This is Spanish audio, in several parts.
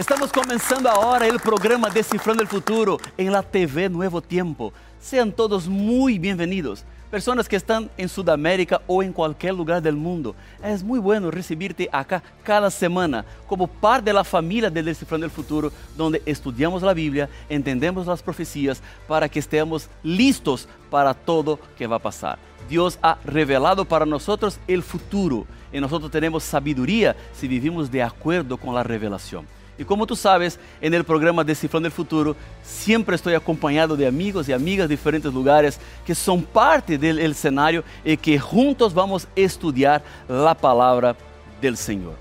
Estamos comenzando ahora el programa Descifrando el Futuro en la TV Nuevo Tiempo. Sean todos muy bienvenidos. Personas que están en Sudamérica o en cualquier lugar del mundo. Es muy bueno recibirte acá cada semana como parte de la familia de Descifrando el Futuro, donde estudiamos la Biblia, entendemos las profecías para que estemos listos para todo que va a pasar. Dios ha revelado para nosotros el futuro y nosotros tenemos sabiduría si vivimos de acuerdo con la revelación. Y como tú sabes, en el programa Descifrando el Futuro siempre estoy acompañado de amigos y amigas de diferentes lugares que son parte del escenario y que juntos vamos a estudiar la palabra del Señor.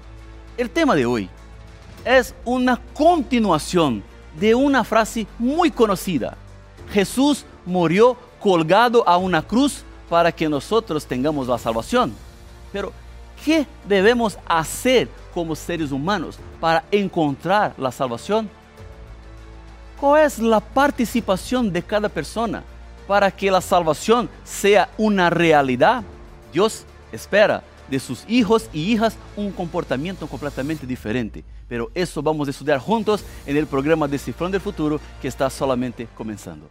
El tema de hoy es una continuación de una frase muy conocida. Jesús murió colgado a una cruz para que nosotros tengamos la salvación. Pero, ¿qué debemos hacer como seres humanos para encontrar la salvación? ¿Cuál es la participación de cada persona para que la salvación sea una realidad? Dios espera de sus hijos y hijas un comportamiento completamente diferente. Pero eso vamos a estudiar juntos en el programa Descifrando el Futuro que está solamente comenzando.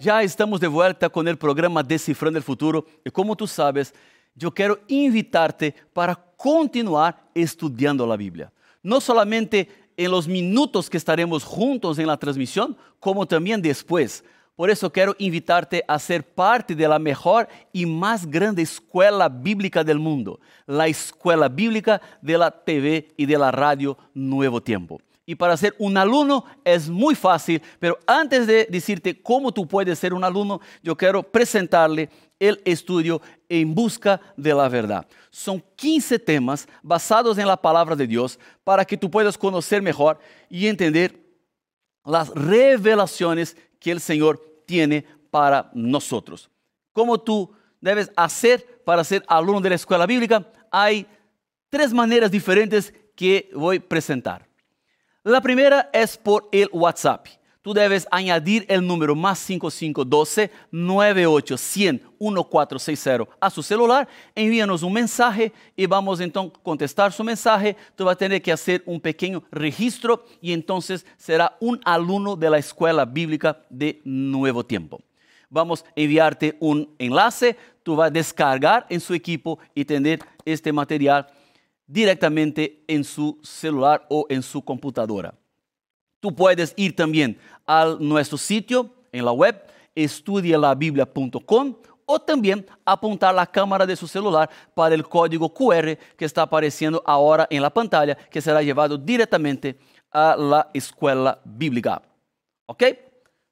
Ya estamos de vuelta con el programa Descifrando el Futuro y como tú sabes, yo quiero invitarte para continuar estudiando la Biblia. No solamente en los minutos que estaremos juntos en la transmisión, como también después. Por eso quiero invitarte a ser parte de la mejor y más grande escuela bíblica del mundo, la escuela bíblica de la TV y de la radio Nuevo Tiempo. Y para ser un alumno es muy fácil, pero antes de decirte cómo tú puedes ser un alumno, yo quiero presentarle el estudio en busca de la verdad. Son 15 temas basados en la palabra de Dios para que tú puedas conocer mejor y entender las revelaciones que el Señor tiene para nosotros. ¿Cómo tú debes hacer para ser alumno de la escuela bíblica? Hay tres maneras diferentes que voy a presentar. La primera es por el WhatsApp. Tú debes añadir el número más 5512 98 1460 a su celular, envíanos un mensaje y vamos entonces a contestar su mensaje. Tú vas a tener que hacer un pequeño registro y entonces será un alumno de la escuela bíblica de Nuevo Tiempo. Vamos a enviarte un enlace, tú vas a descargar en su equipo y tener este material directamente en su celular o en su computadora. Tú puedes ir también a nuestro sitio en la web estudialabiblia.com o también apuntar la cámara de su celular para el código QR que está apareciendo ahora en la pantalla, que será llevado directamente a la escuela bíblica. ¿Ok?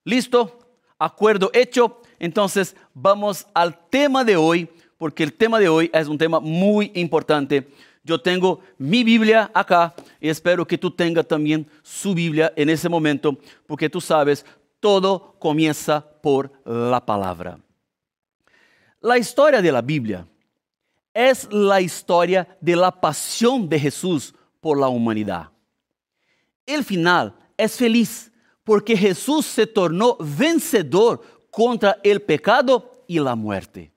¿Listo? Acuerdo hecho. Entonces vamos al tema de hoy, porque el tema de hoy es un tema muy importante yo tengo mi Biblia acá y espero que tú tengas también su Biblia en ese momento, porque tú sabes, todo comienza por la palabra. La historia de la Biblia es la historia de la pasión de Jesús por la humanidad. El final es feliz porque Jesús se tornó vencedor contra el pecado y la muerte.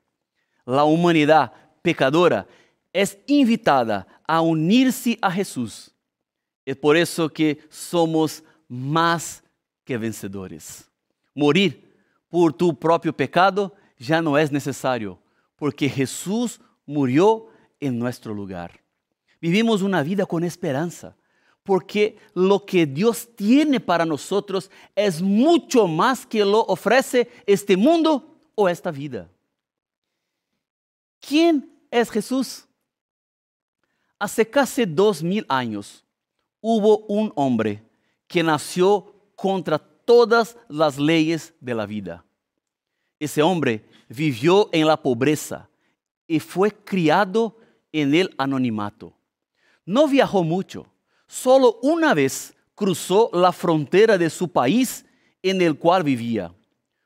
La humanidad pecadora es invitada a unirse a Jesús. Es por eso que somos más que vencedores. Morir por tu propio pecado ya no es necesario, porque Jesús murió en nuestro lugar. Vivimos una vida con esperanza, porque lo que Dios tiene para nosotros es mucho más que lo ofrece este mundo o esta vida. ¿Quién es Jesús? Hace casi dos mil años hubo un hombre que nació contra todas las leyes de la vida. Ese hombre vivió en la pobreza y fue criado en el anonimato. No viajó mucho, solo una vez cruzó la frontera de su país en el cual vivía.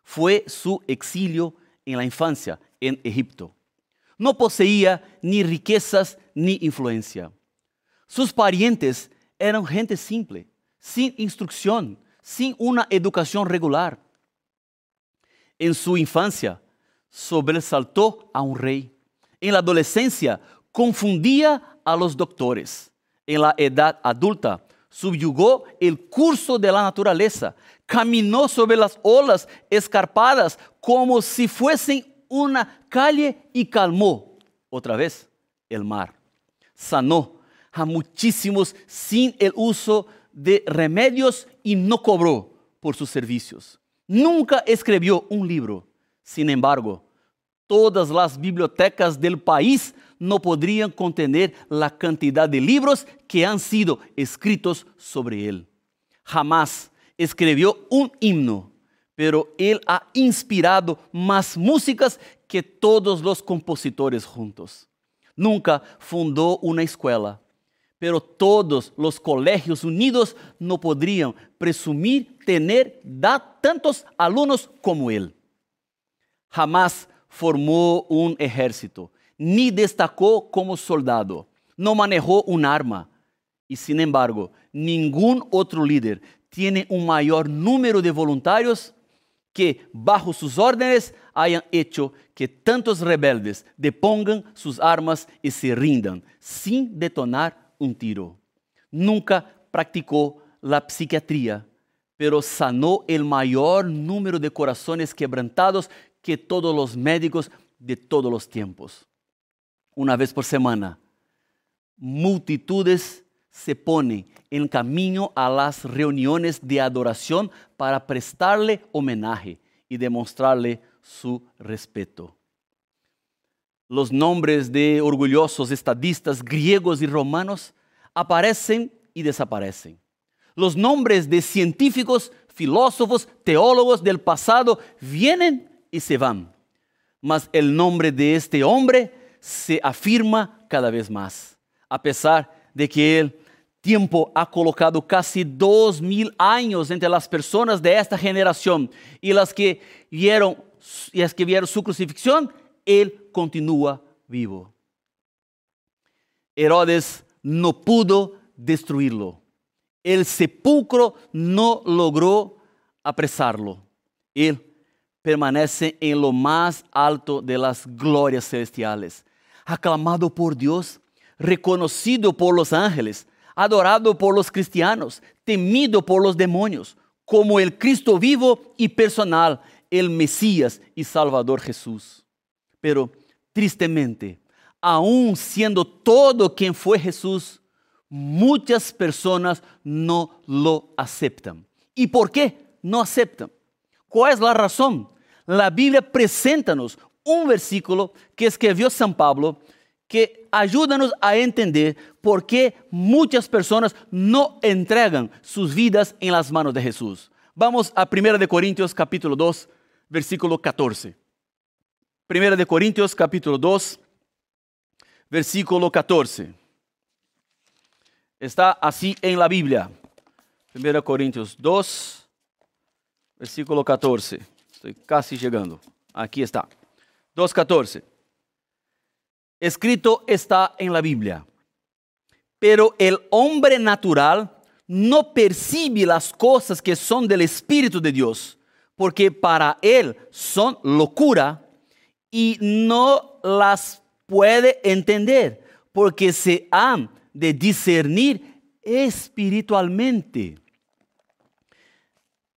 fue su exilio en la infancia en Egipto. No poseía ni riquezas ni influencia. Sus parientes eran gente simple, sin instrucción, sin una educación regular. En su infancia sobresaltó a un rey. En la adolescencia confundía a los doctores. En la edad adulta subyugó el curso de la naturaleza, caminó sobre las olas escarpadas como si fuesen una calle y calmó otra vez el mar. Sanó a muchísimos sin el uso de remedios y no cobró por sus servicios. Nunca escribió un libro. Sin embargo, todas las bibliotecas del país no podrían contener la cantidad de libros que han sido escritos sobre él. Jamás escribió un himno, pero él ha inspirado más músicas que todos los compositores juntos. Nunca fundó una escuela, pero todos los colegios unidos no podrían presumir tener tantos alumnos como él. Jamás formó un ejército, ni destacó como soldado, no manejó un arma. Y sin embargo, ningún otro líder tiene un mayor número de voluntarios que bajo sus órdenes hayan hecho que tantos rebeldes depongan sus armas y se rindan sin detonar un tiro. Nunca practicó la psiquiatría, pero sanó el mayor número de corazones quebrantados que todos los médicos de todos los tiempos. Una vez por semana, multitudes se ponen en camino a las reuniones de adoración para prestarle homenaje y demostrarle su respeto. Los nombres de orgullosos estadistas griegos y romanos aparecen y desaparecen. Los nombres de científicos, filósofos, teólogos del pasado vienen y se van. Mas el nombre de este hombre se afirma cada vez más, a pesar de que el tiempo ha colocado casi dos mil años entre las personas de esta generación y las que vieron, y las que vieron su crucifixión, él continúa vivo. Herodes no pudo destruirlo. El sepulcro no logró apresarlo. Él permanece en lo más alto de las glorias celestiales, aclamado por Dios, reconocido por los ángeles, adorado por los cristianos, temido por los demonios, como el Cristo vivo y personal, el Mesías y Salvador Jesús. Pero tristemente, aún siendo todo quien fue Jesús, muchas personas no lo aceptan. ¿Y por qué no aceptan? ¿Cuál es la razón? La Biblia presenta-nos un versículo que escribió San Pablo que ayúdanos a entender por qué muchas personas no entregan sus vidas en las manos de Jesús. Vamos a 1 de Corintios capítulo 2, versículo 14. 1 de capítulo 2, versículo 14. Está así en la Biblia. 1 Corintios 2, versículo 14. Estoy casi llegando. Aquí está. 2.14. Escrito está en la Biblia. Pero el hombre natural no percibe las cosas que son del Espíritu de Dios, porque para él son locura y no las puede entender porque se han de discernir espiritualmente.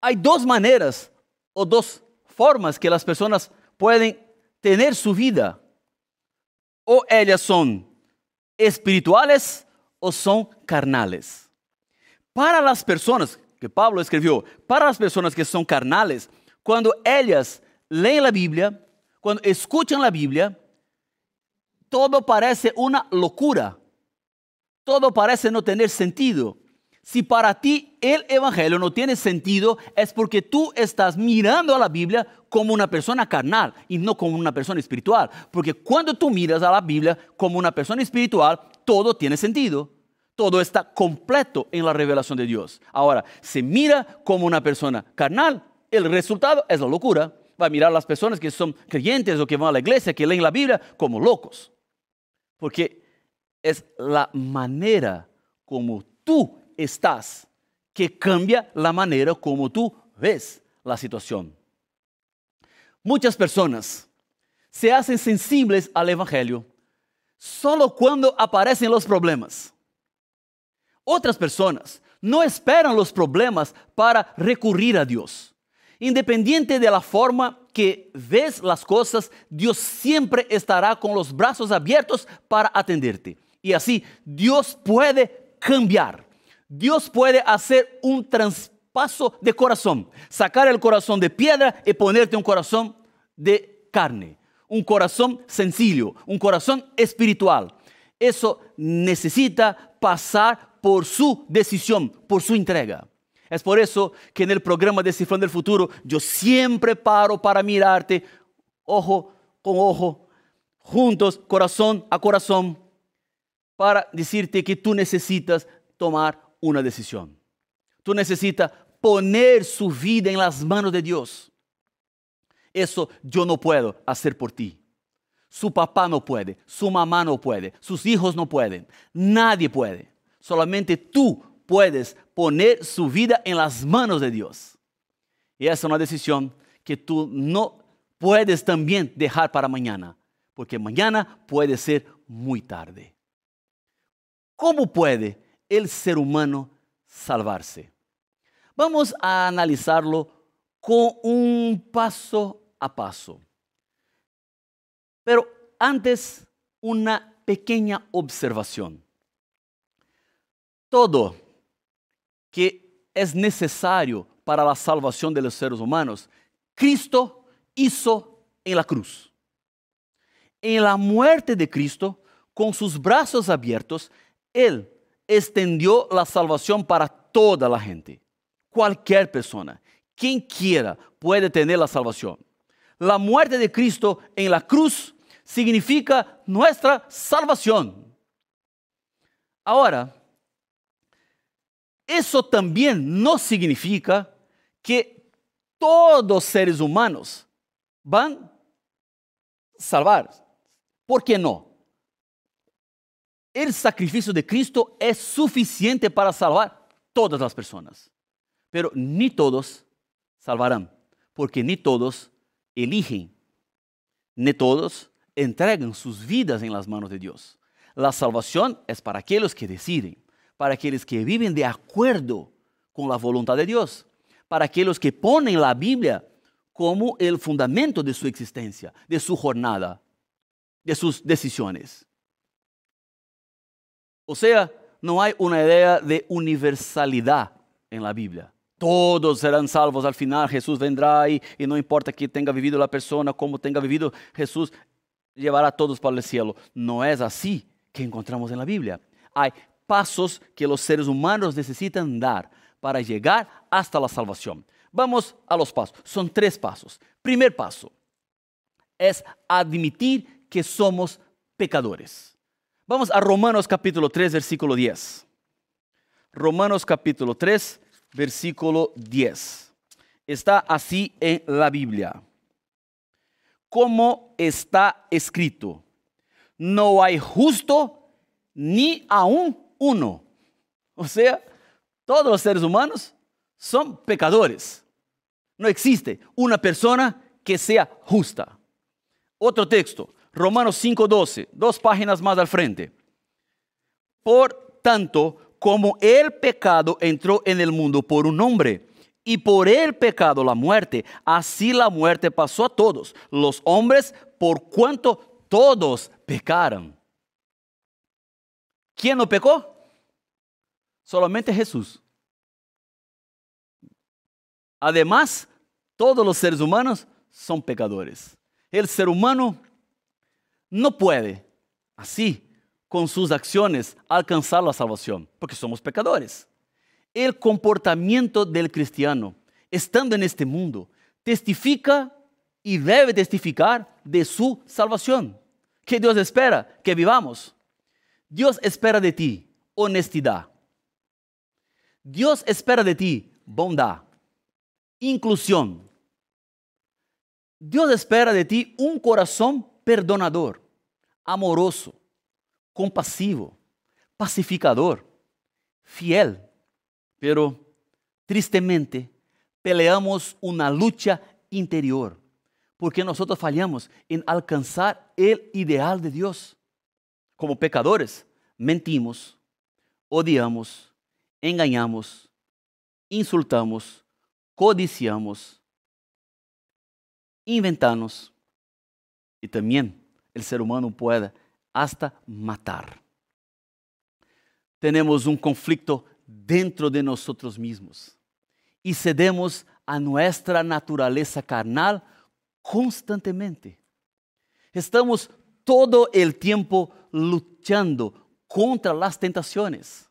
Hay dos maneras o dos formas que las personas pueden tener su vida. O ellas son espirituales o son carnales. Para las personas que Pablo escribió, para las personas que son carnales, cuando ellas leen la Biblia, cuando escuchan la Biblia, todo parece una locura. Todo parece no tener sentido. Si para ti el Evangelio no tiene sentido, es porque tú estás mirando a la Biblia como una persona carnal y no como una persona espiritual. Porque cuando tú miras a la Biblia como una persona espiritual, todo tiene sentido. Todo está completo en la revelación de Dios. Ahora, se mira como una persona carnal, el resultado es la locura. va a mirar a las personas que son creyentes o que van a la iglesia, que leen la Biblia, como locos. Porque es la manera como tú estás que cambia la manera como tú ves la situación. Muchas personas se hacen sensibles al Evangelio solo cuando aparecen los problemas. Otras personas no esperan los problemas para recurrir a Dios. Independiente de la forma que ves las cosas, Dios siempre estará con los brazos abiertos para atenderte. Y así Dios puede cambiar. Dios puede hacer un traspaso de corazón, sacar el corazón de piedra y ponerte un corazón de carne, un corazón sencillo, un corazón espiritual. Eso necesita pasar por su decisión, por su entrega. Es por eso que en el programa Descifrando el Futuro yo siempre paro para mirarte ojo con ojo, juntos, corazón a corazón, para decirte que tú necesitas tomar una decisión. Tú necesitas poner su vida en las manos de Dios. Eso yo no puedo hacer por ti. Su papá no puede, su mamá no puede, sus hijos no pueden, nadie puede. Solamente tú puedes poner su vida en las manos de Dios. Y esa es una decisión que tú no puedes también dejar para mañana, porque mañana puede ser muy tarde. ¿Cómo puede el ser humano salvarse? Vamos a analizarlo con un paso a paso. Pero antes, una pequeña observación todo que es necesario para la salvación de los seres humanos, Cristo hizo en la cruz. En la muerte de Cristo, con sus brazos abiertos, Él extendió la salvación para toda la gente. Cualquier persona, quien quiera, puede tener la salvación. La muerte de Cristo en la cruz significa nuestra salvación. Ahora, eso también no significa que todos seres humanos van a salvar. ¿Por qué no? El sacrificio de Cristo es suficiente para salvar todas las personas. Pero ni todos salvarán, porque ni todos eligen, ni todos entregan sus vidas en las manos de Dios. La salvación es para aquellos que deciden para aquellos que viven de acuerdo con la voluntad de Dios, para aquellos que ponen la Biblia como el fundamento de su existencia, de su jornada, de sus decisiones. O sea, no hay una idea de universalidad en la Biblia. Todos serán salvos al final, Jesús vendrá y, y, no importa que tenga vivido la persona, como tenga vivido, Jesús llevará a todos para el cielo. No es así que encontramos en la Biblia. Hay pasos que los seres humanos necesitan dar para llegar hasta la salvación. Vamos a los pasos. Son tres pasos. Primer paso es admitir que somos pecadores. Vamos a Romanos capítulo 3, versículo 10. Romanos capítulo 3, versículo 10. Está así en la Biblia. Como está escrito, no hay justo ni aún uno. O sea, todos los seres humanos son pecadores. No existe una persona que sea justa. Otro texto, Romanos 5:12, dos páginas más al frente. Por tanto, como el pecado entró en el mundo por un hombre, y por el pecado la muerte, así la muerte pasó a todos, los hombres, por cuanto todos pecaron. ¿Quién no pecó? Solamente Jesús. Además, todos los seres humanos son pecadores. El ser humano no puede, así, con sus acciones, alcanzar la salvación, porque somos pecadores. El comportamiento del cristiano, estando en este mundo, testifica y debe testificar de su salvación. ¿Qué Dios espera? Que vivamos. Dios espera de ti honestidad. Dios espera de ti bondad, inclusión. Dios espera de ti un corazón perdonador, amoroso, compasivo, pacificador, fiel. Pero tristemente peleamos una lucha interior porque nosotros fallamos en alcanzar el ideal de Dios. Como pecadores, mentimos, odiamos, engañamos, insultamos, codiciamos, inventamos y también el ser humano puede hasta matar. Tenemos un conflicto dentro de nosotros mismos y cedemos a nuestra naturaleza carnal constantemente. Estamos todo el tiempo luchando contra las tentaciones,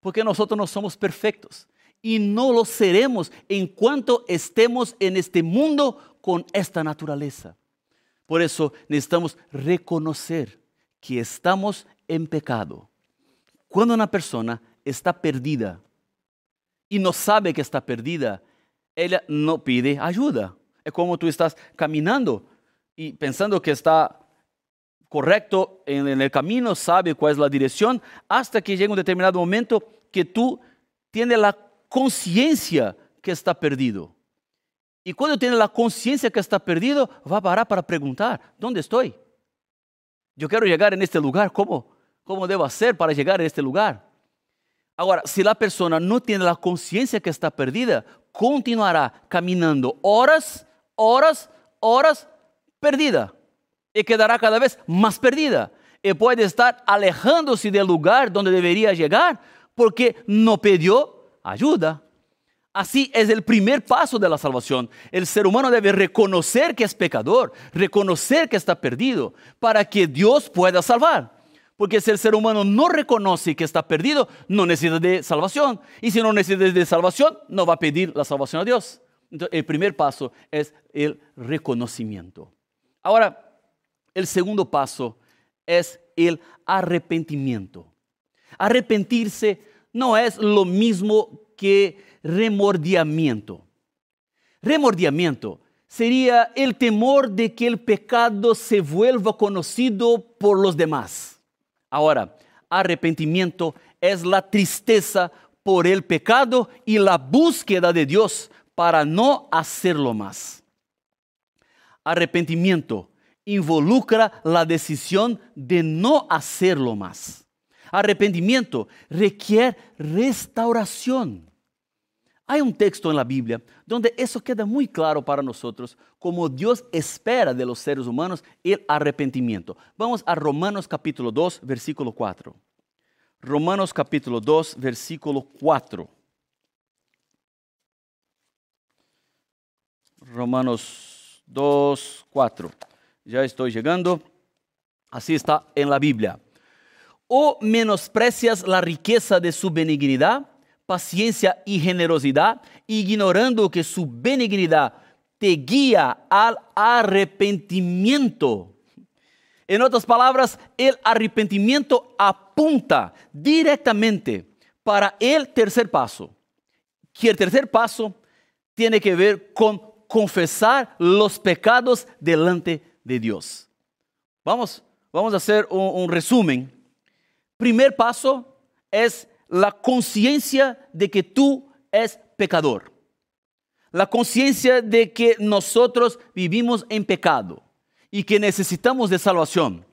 porque nosotros no somos perfectos y no lo seremos en cuanto estemos en este mundo con esta naturaleza. Por eso necesitamos reconocer que estamos en pecado. Cuando una persona está perdida y no sabe que está perdida, ella no pide ayuda. Es como tú estás caminando y pensando que está correcto en, el camino, sabe cuál es la dirección, hasta que llega un determinado momento que tú tienes la conciencia que está perdido. Y cuando tiene la conciencia que está perdido, va a parar para preguntar, ¿dónde estoy? Yo quiero llegar en este lugar, ¿cómo, cómo debo hacer para llegar a este lugar? Ahora, si la persona no tiene la conciencia que está perdida, continuará caminando horas horas, horas perdida y quedará cada vez más perdida. Y puede estar alejándose del lugar donde debería llegar porque no pidió ayuda. Así es el primer paso de la salvación. El ser humano debe reconocer que es pecador, reconocer que está perdido, para que Dios pueda salvar. Porque si el ser humano no reconoce que está perdido, no necesita de salvación. Y si no necesita de salvación, no va a pedir la salvación a Dios. Entonces, el primer paso es el reconocimiento. Ahora, el segundo paso es el arrepentimiento. Arrepentirse no es lo mismo que remordiamiento. Remordiamiento sería el temor de que el pecado se vuelva conocido por los demás. Ahora, arrepentimiento es la tristeza por el pecado y la búsqueda de Dios para no hacerlo más. Arrepentimiento involucra la decisión de no hacerlo más. Arrepentimiento requiere restauración. Hay un texto en la Biblia donde eso queda muy claro para nosotros, como Dios espera de los seres humanos el arrepentimiento. Vamos a Romanos capítulo 2, versículo 4. Romanos capítulo 2, versículo 4. Romanos 2, 4. Ya estoy llegando. Así está en la Biblia. O menosprecias la riqueza de su benignidad, paciencia y generosidad, ignorando que su benignidad te guía al arrepentimiento. En otras palabras, el arrepentimiento apunta directamente para el tercer paso. Que el tercer paso tiene que ver con confesar los pecados delante de Dios. Vamos, vamos a hacer un, resumen. Primer paso es la conciencia de que tú es pecador. La conciencia de que nosotros vivimos en pecado y que necesitamos de salvación.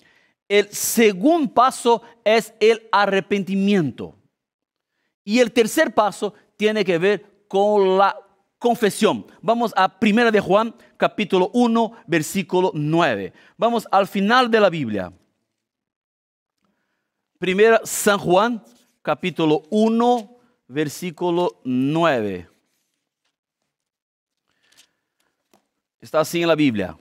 El segundo paso es el arrepentimiento. Y el tercer paso tiene que ver con la confesión. Vamos a Primera de Juan, capítulo 1, versículo 9. Vamos al final de la Biblia. Primera San Juan, capítulo 1, versículo 9. Está así en la Biblia.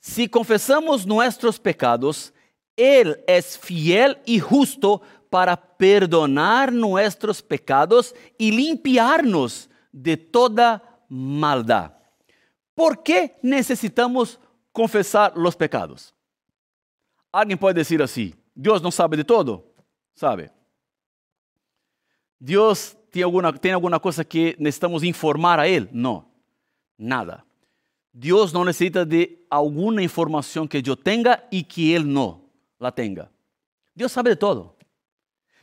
Si confesamos nuestros pecados, Él es fiel y justo para perdonar nuestros pecados y limpiarnos de toda maldad. ¿Por qué necesitamos confesar los pecados? Alguien puede decir así, Dios no sabe de todo, sabe. Dios tiene alguna, tiene alguna cosa que necesitamos informar a Él. No, nada. Dios no necesita de alguna información que yo tenga y que Él no la tenga. Dios sabe de todo.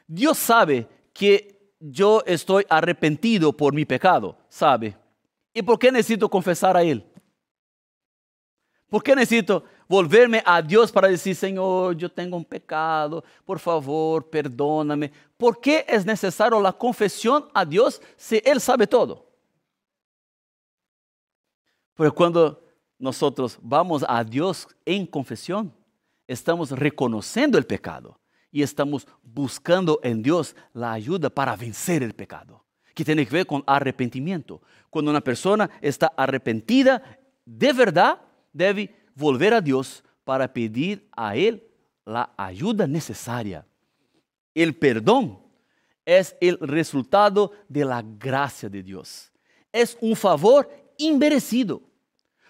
Dios sabe que yo estoy arrepentido por mi pecado, sabe. ¿Y por qué necesito confesar a Él? ¿Por qué necesito volverme a Dios para decir, Señor, yo tengo un pecado, por favor, perdóname? ¿Por qué es necesario la confesión a Dios si Él sabe todo? Porque cuando nosotros vamos a Dios en confesión, estamos reconociendo el pecado y estamos buscando en Dios la ayuda para vencer el pecado, que tiene que ver con arrepentimiento. Cuando una persona está arrepentida de verdad, debe volver a Dios para pedir a Él la ayuda necesaria. El perdón es el resultado de la gracia de Dios. Es un favor inmerecido.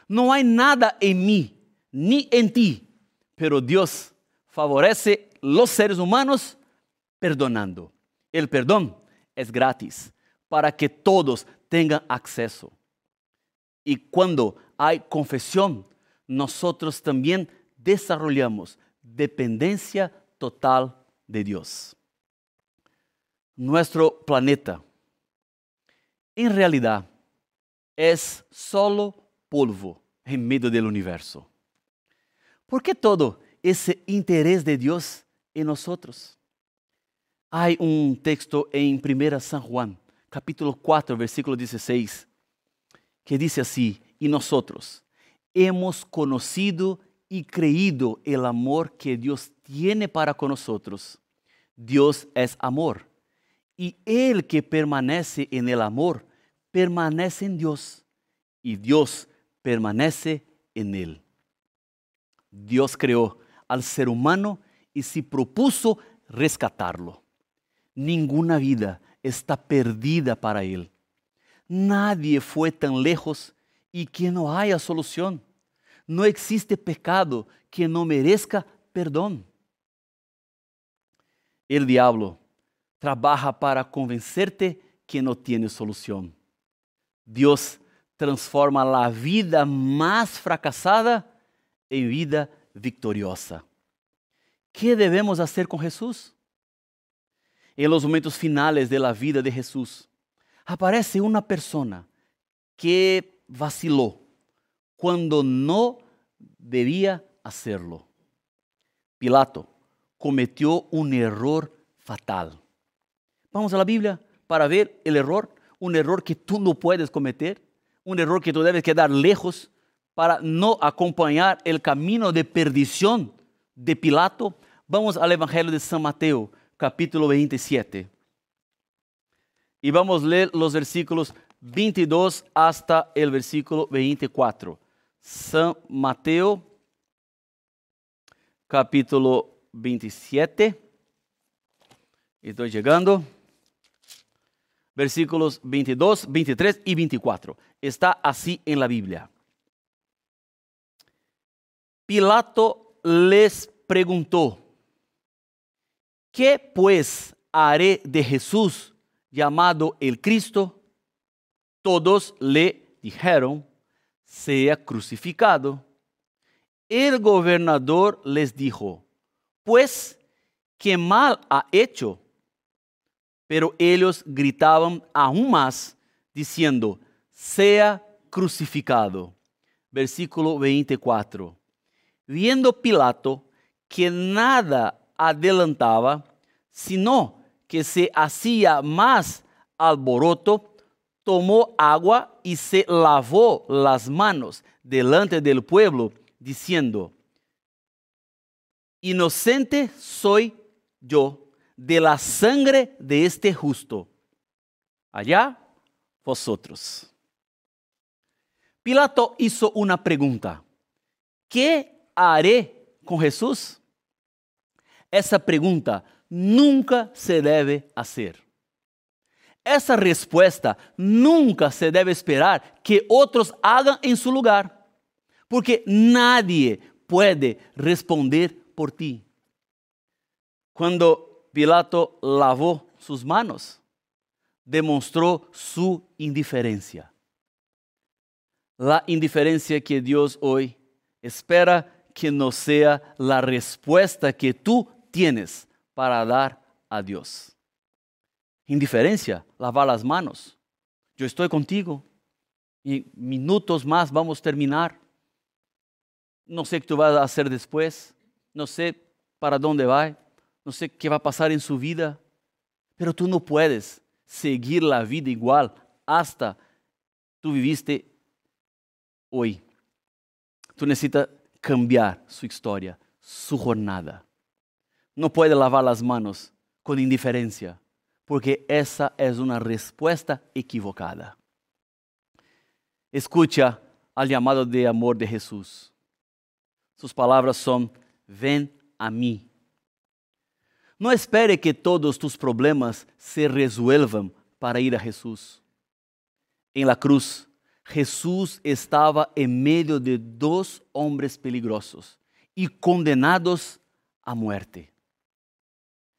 No hay nada en mí ni en ti, pero Dios favorece los seres humanos perdonando. El perdón es gratis para que todos tengan acceso. Y cuando hay confesión, nosotros también desarrollamos dependencia total de Dios. Nuestro planeta, en realidad, es solo polvo en medio del universo. ¿Por qué todo ese interés de Dios en nosotros? Hay un texto en 1 San Juan, capítulo 4, versículo 16, que dice así, y nosotros hemos conocido y creído el amor que Dios tiene para con nosotros. Dios es amor. Y el que permanece en el amor, permanece en Dios. Y Dios permanece en él. Dios creó al ser humano y se propuso rescatarlo. Ninguna vida está perdida para él. Nadie fue tan lejos y que no haya solución. No existe pecado que no merezca perdón. El diablo trabaja para convencerte que no tiene solución. Dios transforma la vida más fracasada en vida victoriosa. ¿Qué debemos hacer con Jesús? En los momentos finales de la vida de Jesús, aparece una persona que vaciló cuando no debía hacerlo. Pilato cometió un error fatal. Vamos a la Biblia para ver el error, un error que tú no puedes cometer, un error que tú debes quedar lejos para no acompañar el camino de perdición de Pilato. Vamos al Evangelio de San Mateo, capítulo 27. Y vamos a leer los versículos 22 hasta el versículo 24. San Mateo, capítulo 27. Estoy llegando. Versículos 22, 23 y 24. Está así en la Biblia. Pilato les preguntó, ¿qué pues haré de Jesús llamado el Cristo? Todos le dijeron, sea crucificado. El gobernador les dijo, pues, ¿qué mal ha hecho? Pero ellos gritaban aún más, diciendo, sea crucificado. Versículo 24. Viendo Pilato que nada adelantaba, sino que se hacía más alboroto, tomó agua y se lavó las manos delante del pueblo, diciendo, inocente soy yo de la sangre de este justo. Allá vosotros. Pilato hizo una pregunta. ¿Qué haré con Jesús? Esa pregunta nunca se debe hacer. Essa resposta nunca se deve esperar que outros hagam em seu lugar, porque nadie pode responder por ti. Quando Pilato lavou suas manos, demonstrou sua indiferença. la indiferencia que Dios hoy espera que no sea la respuesta que tú tienes para dar a Dios. Indiferencia, lavar las manos. Yo estoy contigo y minutos más vamos a terminar. No sé qué tú vas a hacer después, no sé para dónde va, no sé qué va a pasar en su vida, pero tú no puedes seguir la vida igual hasta tú viviste hoy. Tú necesitas cambiar su historia, su jornada. No puede lavar las manos con indiferencia, porque esa es una respuesta equivocada. Escucha al llamado de amor de Jesús. Sus palabras son, ven a mí. No espere que todos tus problemas se resuelvan para ir a Jesús. En la cruz, Jesús estaba en medio de dos hombres peligrosos y condenados a muerte,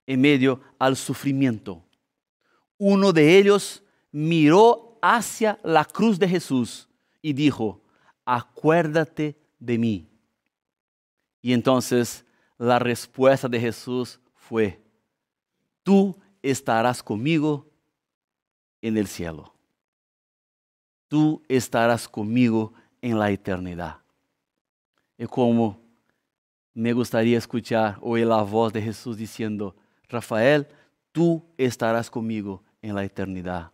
en medio al sufrimiento. Uno de ellos miró hacia la cruz de Jesús y dijo, acuérdate de mí. Y entonces la respuesta de Jesús fue, tú estarás conmigo en el cielo tú estarás conmigo en la eternidad. Y como me gustaría escuchar oír la voz de Jesús diciendo, Rafael, tú estarás conmigo en la eternidad.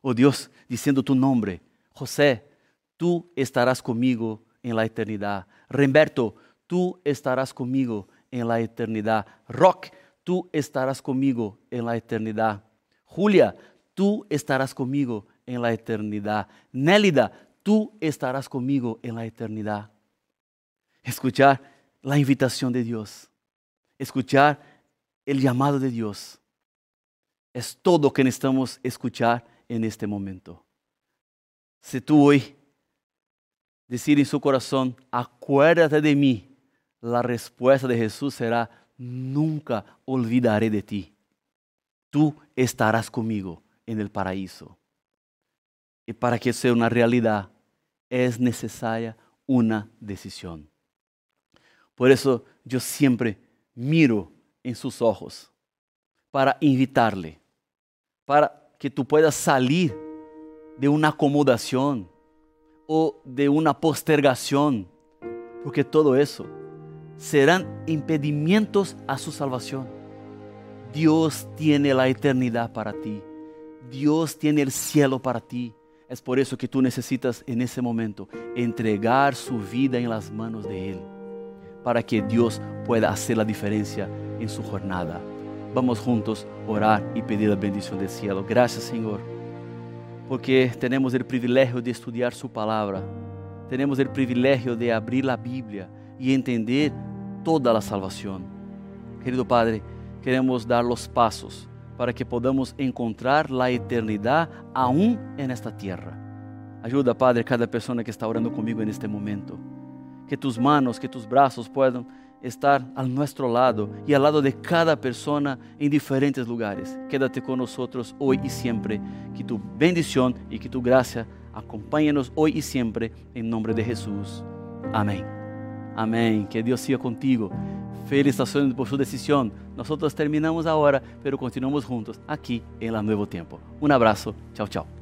Oh Dios, diciendo tu nombre, José, tú estarás conmigo en la eternidad. Remberto, tú estarás conmigo en la eternidad. Rock, tú estarás conmigo en la eternidad. Julia, tú estarás conmigo en la eternidad. Nélida, tú estarás conmigo en la eternidad. Escuchar la invitación de Dios. Escuchar el llamado de Dios. Es todo que necesitamos escuchar en este momento. Si tú hoy decir en su corazón, acuérdate de mí, la respuesta de Jesús será, nunca olvidaré de ti. Tú estarás conmigo en el paraíso. Y para que sea una realidad es necesaria una decisión. Por eso yo siempre miro en sus ojos para invitarle, para que tú puedas salir de una acomodación o de una postergación, porque todo eso serán impedimentos a su salvación. Dios tiene la eternidad para ti. Dios tiene el cielo para ti. Es por eso que tú necesitas en ese momento entregar su vida en las manos de Él, para que Dios pueda hacer la diferencia en su jornada. Vamos juntos orar y pedir la bendición del cielo. Gracias Señor, porque tenemos el privilegio de estudiar su palabra, tenemos el privilegio de abrir la Biblia y entender toda la salvación. Querido Padre, queremos dar los pasos para que podamos encontrar la eternidad aún en esta tierra. Ayuda, Padre, cada persona que está orando conmigo en este momento. Que tus manos, que tus brazos puedan estar a nuestro lado y al lado de cada persona en diferentes lugares. Quédate con nosotros hoy y siempre. Que tu bendición y que tu gracia acompáñenos hoy y siempre en nombre de Jesús. Amén. Amén. Que Dios siga contigo. Felicitaciones por su decisión. Nosotros terminamos ahora, pero continuamos juntos aquí en la Nuevo Tiempo. Un abrazo. Chao, chao.